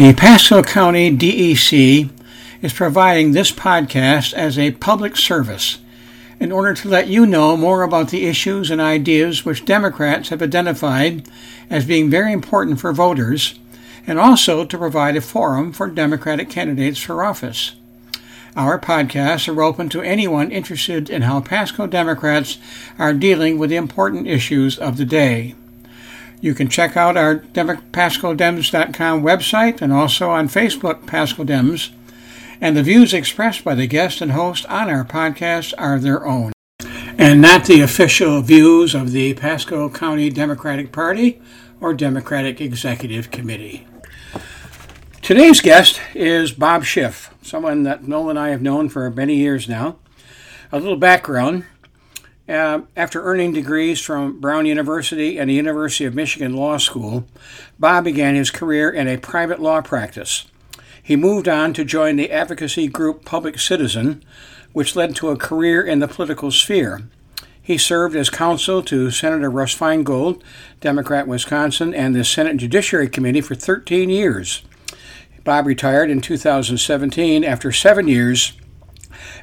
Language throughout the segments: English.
The Pasco County DEC is providing this podcast as a public service in order to let you know more about the issues and ideas which Democrats have identified as being very important for voters and also to provide a forum for Democratic candidates for office. Our podcasts are open to anyone interested in how Pasco Democrats are dealing with the important issues of the day. You can check out our PascoDems.com website and also on Facebook, Pasco Dems. And the views expressed by the guest and host on our podcast are their own and not the official views of the Pasco County Democratic Party or Democratic Executive Committee. Today's guest is Bob Schiff, someone that Noel and I have known for many years now. A little background uh, after earning degrees from Brown University and the University of Michigan Law School, Bob began his career in a private law practice. He moved on to join the advocacy group Public Citizen, which led to a career in the political sphere. He served as counsel to Senator Russ Feingold, Democrat Wisconsin, and the Senate Judiciary Committee for 13 years. Bob retired in 2017 after seven years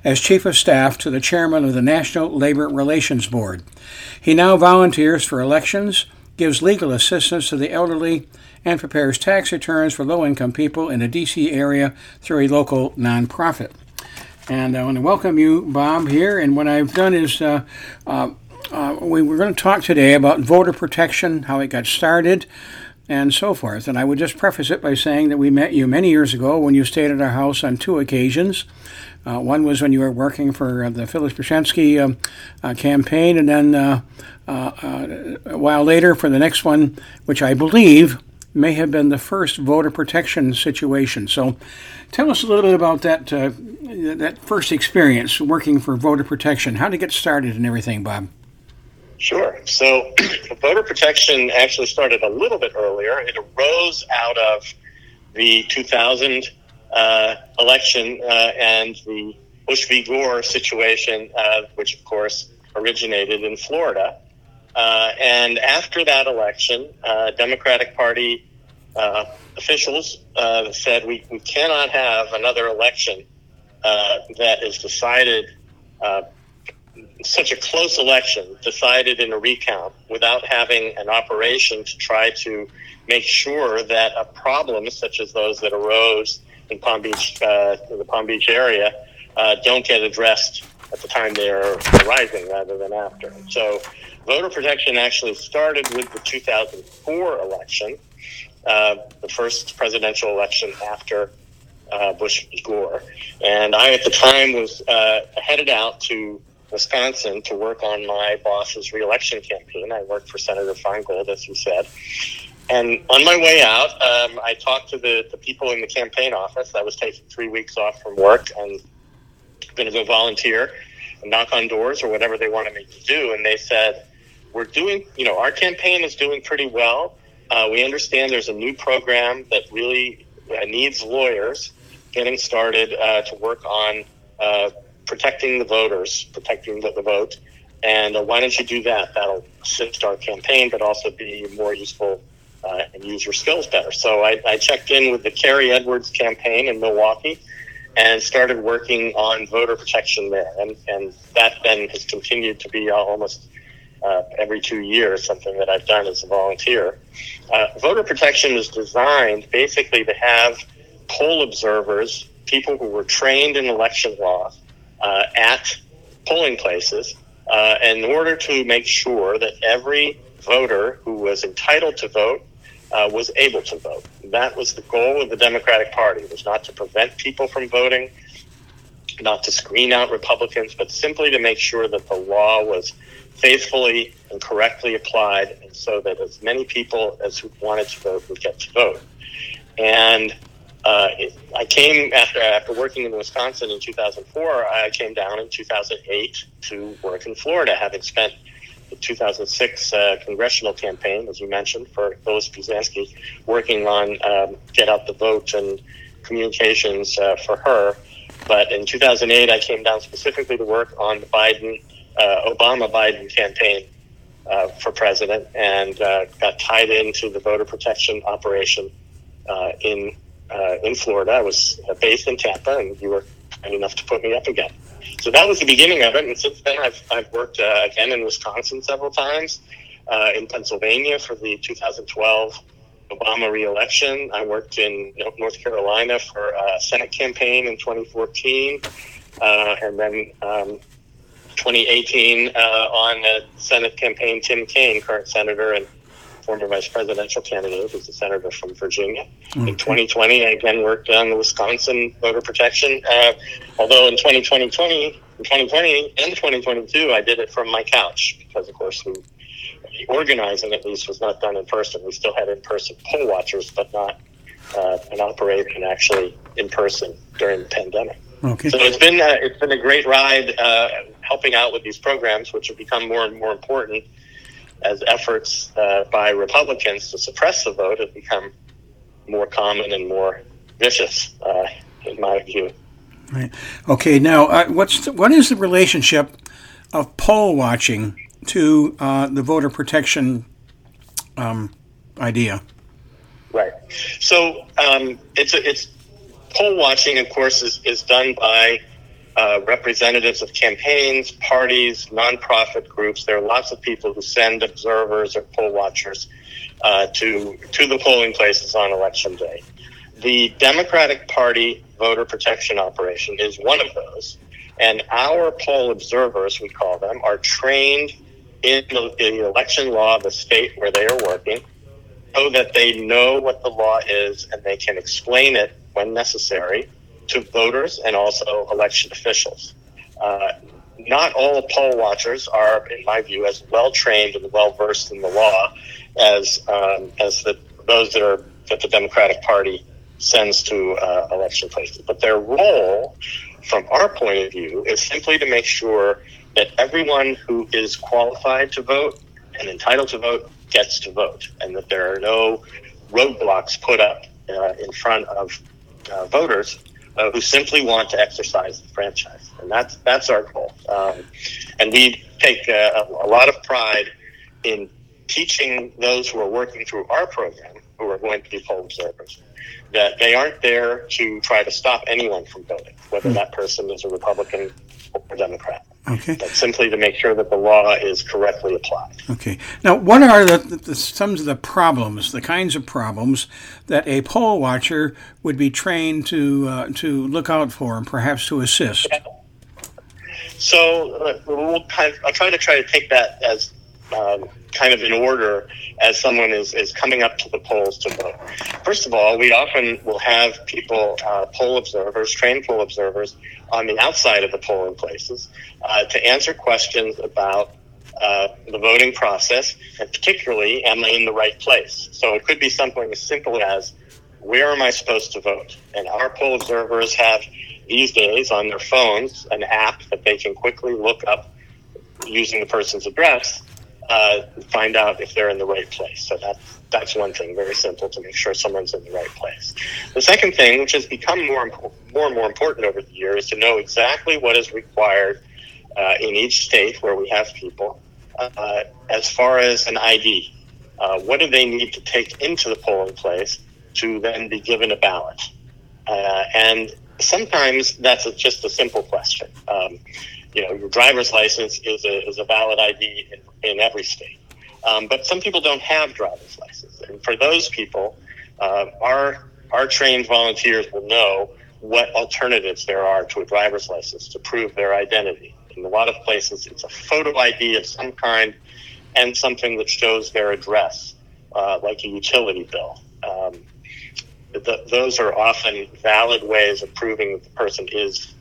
as Chief of Staff to the Chairman of the National Labor Relations Board. He now volunteers for elections, gives legal assistance to the elderly, and prepares tax returns for low income people in the D.C. area through a local nonprofit. And I want to welcome you, Bob, here. And what I've done is uh, uh, uh, we were going to talk today about voter protection, how it got started, and so forth. And I would just preface it by saying that we met you many years ago when you stayed at our house on two occasions. Uh, one was when you were working for uh, the Phyllis Busansky um, uh, campaign, and then uh, uh, a while later for the next one, which I believe may have been the first voter protection situation. So, tell us a little bit about that that first experience working for voter protection. How it get started and everything, Bob? Sure. So, voter protection actually started a little bit earlier. It arose out of the 2000 uh, election uh, and the Bush v. Gore situation, uh, which of course originated in Florida. Uh, and after that election, uh, Democratic Party uh, officials said we, we cannot have another election that is decided such a close election decided in a recount without having an operation to try to make sure that a problem such as those that arose in Palm Beach, uh, in the Palm Beach area, uh, don't get addressed at the time they're arising rather than after. So, voter protection actually started with the 2004 election, uh, the first presidential election after uh, Bush. Gore. And I, at the time, was uh, headed out to Wisconsin to work on my boss's reelection campaign. I worked for Senator Feingold, as you said. And on my way out, um, I talked to the, the people in the campaign office. I was taking three weeks off from work and going to go volunteer and knock on doors or whatever they wanted me to do. And they said, We're doing, you know, our campaign is doing pretty well. Uh, we understand there's a new program that really uh, needs lawyers getting started uh, to work on uh, protecting the voters, protecting the, the vote. And uh, why don't you do that? That'll assist our campaign, but also be more useful uh, and use your skills better. So I, I checked in with the Kerry Edwards campaign in Milwaukee and started working on voter protection there. And, and that then has continued to be almost uh, every two years, something that I've done as a volunteer. Uh, voter protection is designed basically to have poll observers, people who were trained in election law, uh, at polling places uh, in order to make sure that every voter who was entitled to vote uh, was able to vote. That was the goal of the Democratic Party, It was not to prevent people from voting, not to screen out Republicans, but simply to make sure that the law was faithfully and correctly applied, and so that as many people as who wanted to vote would get to vote. And uh, it, I came after after working in Wisconsin in 2004. I came down in 2008 to work in Florida, having spent the 2006 uh, congressional campaign, as you mentioned, for Phyllis Busansky, working on um, get out the vote and communications uh, for her. But in 2008, I came down specifically to work on the Biden, uh, Obama Biden campaign uh, for president, and uh, got tied into the voter protection operation in uh, in Florida. I was uh, based in Tampa, and you were kind enough to put me up again. So that was the beginning of it. And since then, I've, I've worked uh, again in Wisconsin several times, uh, in Pennsylvania for the 2012 Obama reelection. I worked in North Carolina for a Senate campaign in 2014, uh, and then um, 2018 uh, on a Senate campaign, Tim Kaine, current senator and former vice presidential candidate, who's a senator from Virginia. Okay. In 2020, I again worked on the Wisconsin voter protection. Uh, although in 2020, in 2020 and 2022, I did it from my couch because, of course, we, the organizing at least was not done in person. We still had in-person poll watchers, but not uh, an operation actually in person during the pandemic. Okay. So it's been uh, it's been a great ride uh, helping out with these programs, which have become more and more important as efforts uh, by Republicans to suppress the vote have become more common and more vicious, uh, in my view. Right. Okay. Now, uh, what's the, what is the relationship of poll watching to uh, the voter protection um, idea? Right. So um, it's a, it's poll watching, of course, is, is done by uh, representatives of campaigns, parties, nonprofit groups. There are lots of people who send observers or poll watchers uh, to to the polling places on election day. The Democratic Party voter protection operation is one of those, and our poll observers, we call them, are trained in the, in the election law of the state where they are working, so that they know what the law is and they can explain it when necessary to voters and also election officials. Uh, not all poll watchers are, in my view, as well trained and well versed in the law as um, as the, those that are that the Democratic Party sends to uh, election places. But their role, from our point of view, is simply to make sure that everyone who is qualified to vote and entitled to vote gets to vote, and that there are no roadblocks put up uh, in front of uh, voters uh, who simply want to exercise the franchise, and that's that's our goal. Um, and we take uh, a, a lot of pride in teaching those who are working through our program, who are going to be poll observers, that they aren't there to try to stop anyone from voting, whether hmm. that person is a Republican or Democrat. Okay. But simply to make sure that the law is correctly applied. Okay. Now, what are the, the, some of the problems, the kinds of problems that a poll watcher would be trained to uh, to look out for and perhaps to assist? Yeah. So uh, we'll kind of, I'll try to try to take that as um, kind of in order as someone is, is coming up to the polls to vote. First of all, we often will have people, uh, poll observers, trained poll observers, on the outside of the polling places uh, to answer questions about uh, the voting process, and particularly, am I in the right place? So it could be something as simple as, where am I supposed to vote? And our poll observers have these days on their phones an app that they can quickly look up using the person's address uh, find out if they're in the right place. So that's that's one thing, very simple to make sure someone's in the right place. The second thing, which has become more more and more important over the years, is to know exactly what is required uh, in each state where we have people uh, as far as an ID. Uh, what do they need to take into the polling place to then be given a ballot? Uh, and sometimes that's a, just a simple question. Um, you know, your driver's license is a, is a valid ID in, in every state. Um, but some people don't have driver's licenses. And for those people, uh, our, our trained volunteers will know what alternatives there are to a driver's license to prove their identity. In a lot of places, it's a photo ID of some kind and something that shows their address, uh, like a utility bill. Um, the, those are often valid ways of proving that the person is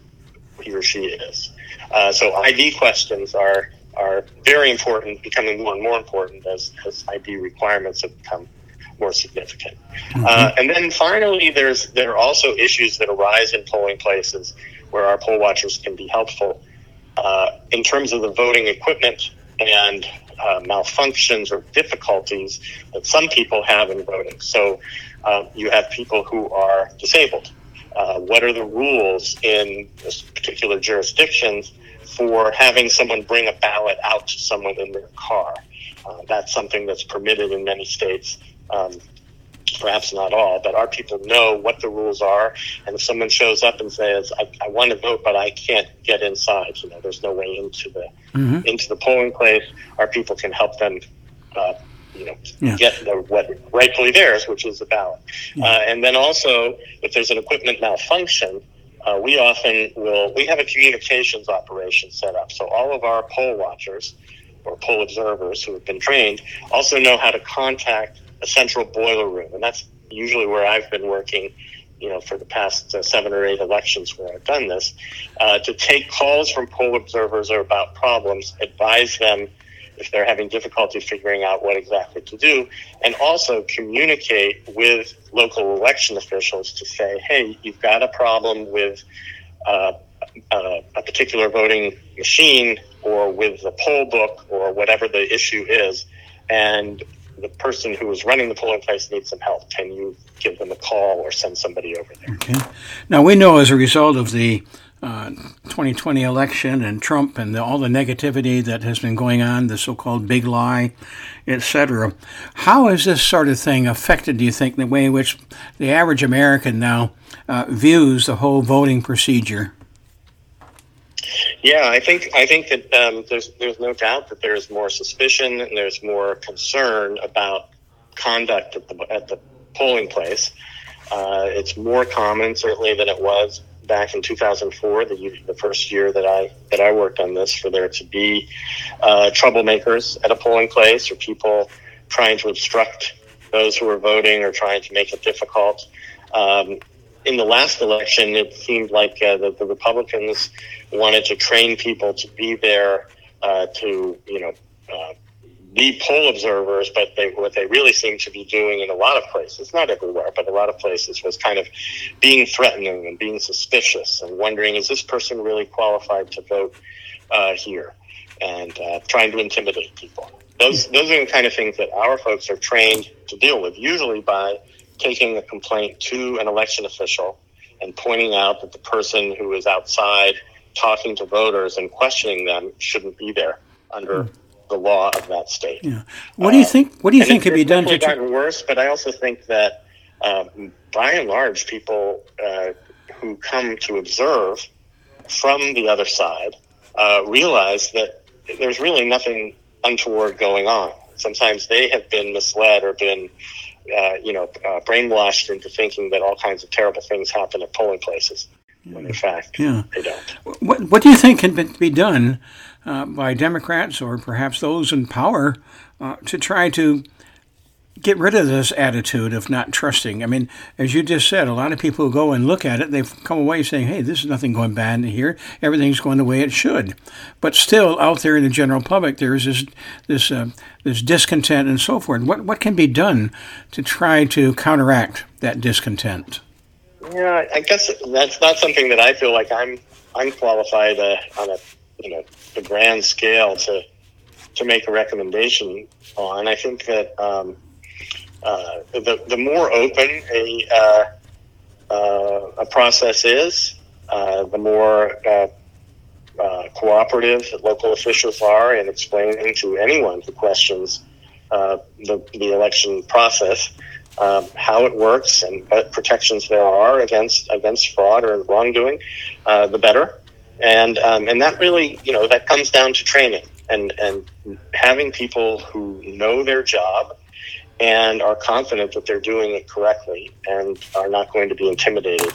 he or she is. Uh, so ID questions are are very important, becoming more and more important as, as ID requirements have become more significant. Mm-hmm. Uh, and then finally, there's there are also issues that arise in polling places where our poll watchers can be helpful uh, in terms of the voting equipment and uh, malfunctions or difficulties that some people have in voting. So uh, you have people who are disabled uh, what are the rules in this particular jurisdictions for having someone bring a ballot out to someone in their car. Uh, that's something that's permitted in many states. Um, perhaps not all, but our people know what the rules are. And if someone shows up and says, I, I want to vote, but I can't get inside, you know, there's no way into the, mm-hmm. into the polling place, our people can help them, uh, you know, yeah. get the, what rightfully theirs, which is the ballot. Yeah. Uh, and then also, if there's an equipment malfunction, uh, we often will, we have a communications operation set up. So all of our poll watchers or poll observers who have been trained also know how to contact a central boiler room. And that's usually where I've been working, you know, for the past uh, seven or eight elections where I've done this, uh, to take calls from poll observers or about problems, advise them if they're having difficulty figuring out what exactly to do, and also communicate with local election officials to say, hey, you've got a problem with uh, uh, a particular voting machine or with the poll book or whatever the issue is. And the person who is running the polling place needs some help. Can you give them a call or send somebody over there? Okay. Now, we know as a result of the uh, 2020 election and Trump and the, all the negativity that has been going on, the so-called big lie, etc. How has this sort of thing affected, do you think, the way in which the average American now uh, views the whole voting procedure? Yeah, I think I think that um, there's there's no doubt that there's more suspicion and there's more concern about conduct at the at the polling place. Uh, it's more common, certainly, than it was back in 2004, the, the first year that I that I worked on this, for there to be uh, troublemakers at a polling place or people trying to obstruct those who are voting or trying to make it difficult. Um, in the last election, it seemed like uh, the, the, Republicans wanted to train people to be there uh, to, you know, be poll observers, but they, what they really seemed to be doing in a lot of places, not everywhere, but a lot of places, was kind of being threatening and being suspicious and wondering, is this person really qualified to vote uh, here? And uh, trying to intimidate people. Those, those are the kind of things that our folks are trained to deal with, usually by taking a complaint to an election official and pointing out that the person who is outside talking to voters and questioning them shouldn't be there under mm. The law of that state. Yeah. What do you think? What do you think could be done to? It's gotten worse, but I also think that um, by and large, people uh, who come to observe from the other side uh, realize that there's really nothing untoward going on. Sometimes they have been misled or been uh, you know, uh, brainwashed into thinking that all kinds of terrible things happen at polling places. When in fact, yeah. they don't. What, what do you think can be done uh, by Democrats or perhaps those in power uh, to try to get rid of this attitude of not trusting. I mean, as you just said, a lot of people go and look at it, they've come away saying, hey, this is nothing going bad here. Everything's going the way it should. But still, out there in the general public, there's this, this, uh, this discontent and so forth. What, what can be done to try to counteract that discontent? Yeah, I guess that's not something that I feel like I'm I'm qualified uh, on a you know the grand scale to to make a recommendation on. I think that um, uh, the, the more open a, uh, uh, a process is, uh, the more uh, cooperative local officials are in explaining to anyone who questions the, the election process um, how it works and what protections there are against against fraud or wrongdoing, the better. And um, and that really, you know, that comes down to training and and having people who know their job and are confident that they're doing it correctly and are not going to be intimidated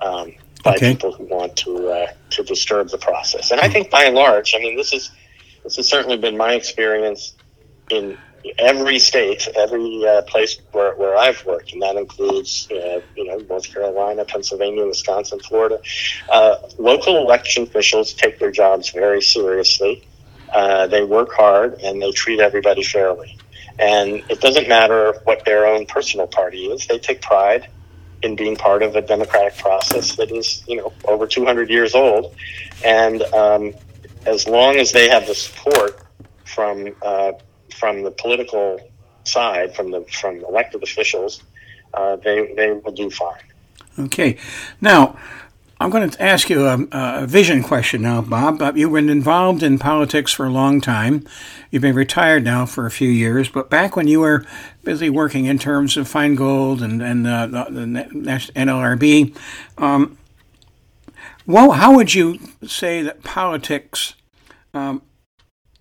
um, by okay. people who want to uh, to disturb the process. And I think by and large, I mean this is this has certainly been my experience in every state, every uh, place where, where I've worked, and that includes uh, North Carolina, Pennsylvania, Wisconsin, Florida. Uh, local election officials take their jobs very seriously. Uh, they work hard and they treat everybody fairly. And it doesn't matter what their own personal party is. They take pride in being part of a democratic process that is, you know, over 200 years old. And um, as long as they have the support from uh, from the political side, from the from elected officials, uh, they they will do fine. Okay, now I'm going to ask you a, a, vision question now, Bob. You've been involved in politics for a long time. You've been retired now for a few years, but back when you were busy working in terms of Feingold and, and uh, the, the NLRB, um, well, how would you say that politics um,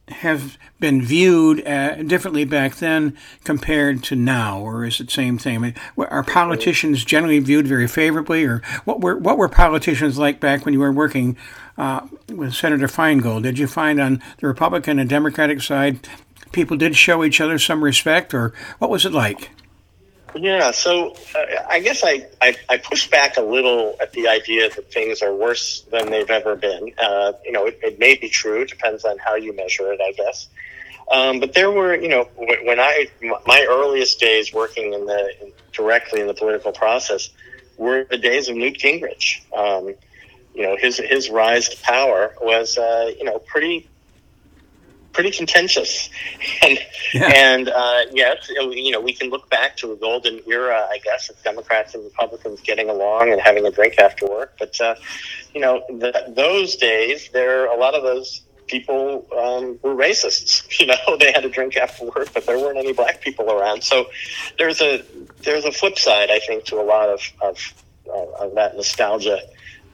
have been viewed uh, differently back then compared to now, or is it same thing? I mean, are politicians generally viewed very favorably, or what were what were politicians like back when you were working uh, with Senator Feingold? Did you find on the Republican and Democratic side people did show each other some respect, or what was it like? Yeah, so uh, I guess I, I, I, push back a little at the idea that things are worse than they've ever been. Uh, you know, it, it, may be true, depends on how you measure it, I guess. Um, but there were, you know, when I, my earliest days working in the, directly in the political process were the days of Newt Gingrich. Um, you know, his, his rise to power was, uh, you know, pretty, pretty contentious. and yeah. and uh, yes, you know, we can look back to a golden era, I guess, of Democrats and Republicans getting along and having a drink after work. But uh, you know, the, those days, there a lot of those people um, were racists. You know, they had a drink after work, but there weren't any black people around. So there's a there's a flip side, I think, to a lot of of, uh, of that nostalgia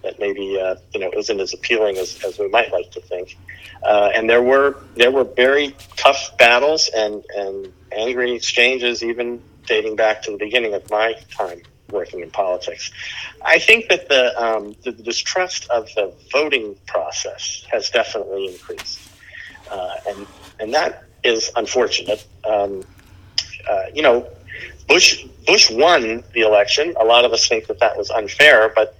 that maybe uh, you know isn't as appealing as, as we might like to think. Uh, and there were there were very tough battles and and angry exchanges, even dating back to the beginning of my time working in politics. I think that the, um, the distrust of the voting process has definitely increased, uh, and and that is unfortunate. Um, uh, you know, Bush Bush won the election. A lot of us think that that was unfair, but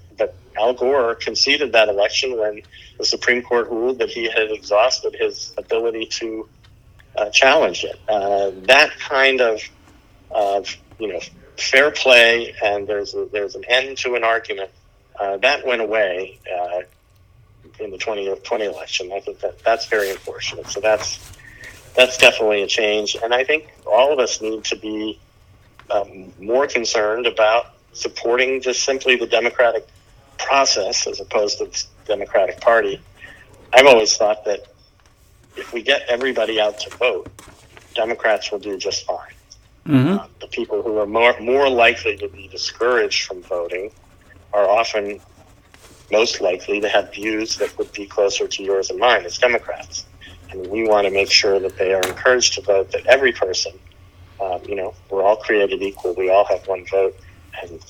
Al Gore conceded that election when the Supreme Court ruled that he had exhausted his ability to uh, challenge it. Uh, that kind of, of, you know, fair play and there's a, there's an end to an argument uh, that went away uh, in the 2020 election. I think that that's very unfortunate. So that's that's definitely a change, and I think all of us need to be um, more concerned about supporting just simply the Democratic process as opposed to the Democratic Party. I've always thought that if we get everybody out to vote, Democrats will do just fine. Mm-hmm. Uh, the people who are more more likely to be discouraged from voting are often most likely to have views that would be closer to yours and mine as Democrats. And we want to make sure that they are encouraged to vote. That every person, um, you know, we're all created equal. We all have one vote, and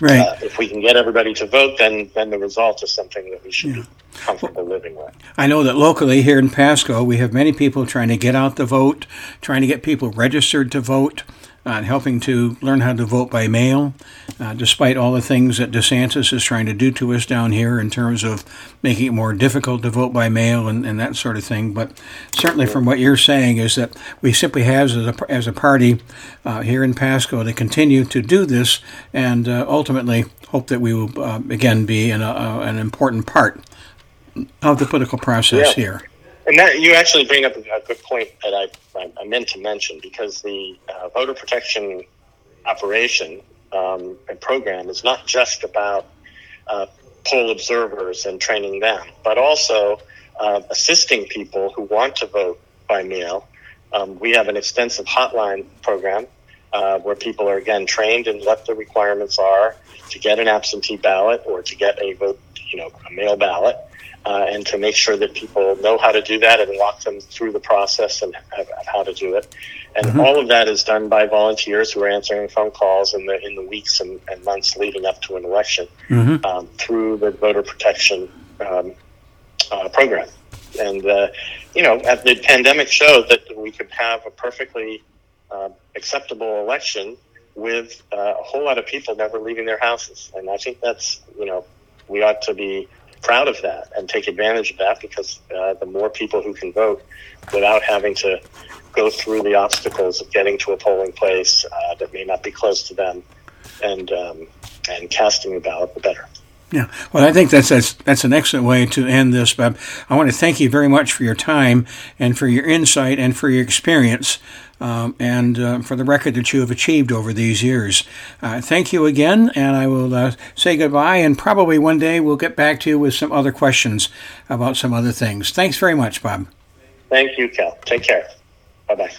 Right. Uh, if we can get everybody to vote, then then the result is something that we should yeah. be comfortable well, living with. I know that locally here in Pasco, we have many people trying to get out the vote, trying to get people registered to vote on helping to learn how to vote by mail, uh, despite all the things that DeSantis is trying to do to us down here in terms of making it more difficult to vote by mail and, and that sort of thing. But certainly, from what you're saying, is that we simply have as a, as a party uh, here in Pasco to continue to do this and uh, ultimately hope that we will uh, again be an, uh, an important part of the political process yeah. here. And that you actually bring up a, good point that I, I meant to mention because the uh, voter protection operation um, and program is not just about uh, poll observers and training them, but also uh, assisting people who want to vote by mail. Um, we have an extensive hotline program uh, where people are again trained in what the requirements are to get an absentee ballot or to get a vote, you know, a mail ballot uh, and to make sure that people know how to do that and walk them through the process and how to do it. And mm-hmm. all of that is done by volunteers who are answering phone calls in the in the weeks and, and months leading up to an election mm-hmm. um, through the voter protection um, uh, program. And uh, you know, the pandemic showed that we could have a perfectly uh, acceptable election with uh, a whole lot of people never leaving their houses. And I think that's you know we ought to be proud of that and take advantage of that because uh, the more people who can vote without having to go through the obstacles of getting to a polling place uh, that may not be close to them and um, and casting a ballot, the better. Yeah, well, I think that's, that's that's an excellent way to end this, Bob. I want to thank you very much for your time and for your insight and for your experience um, and uh, for the record that you have achieved over these years. Uh, thank you again, and I will uh, say goodbye. And probably one day we'll get back to you with some other questions about some other things. Thanks very much, Bob. Thank you, Cal. Take care. Bye bye.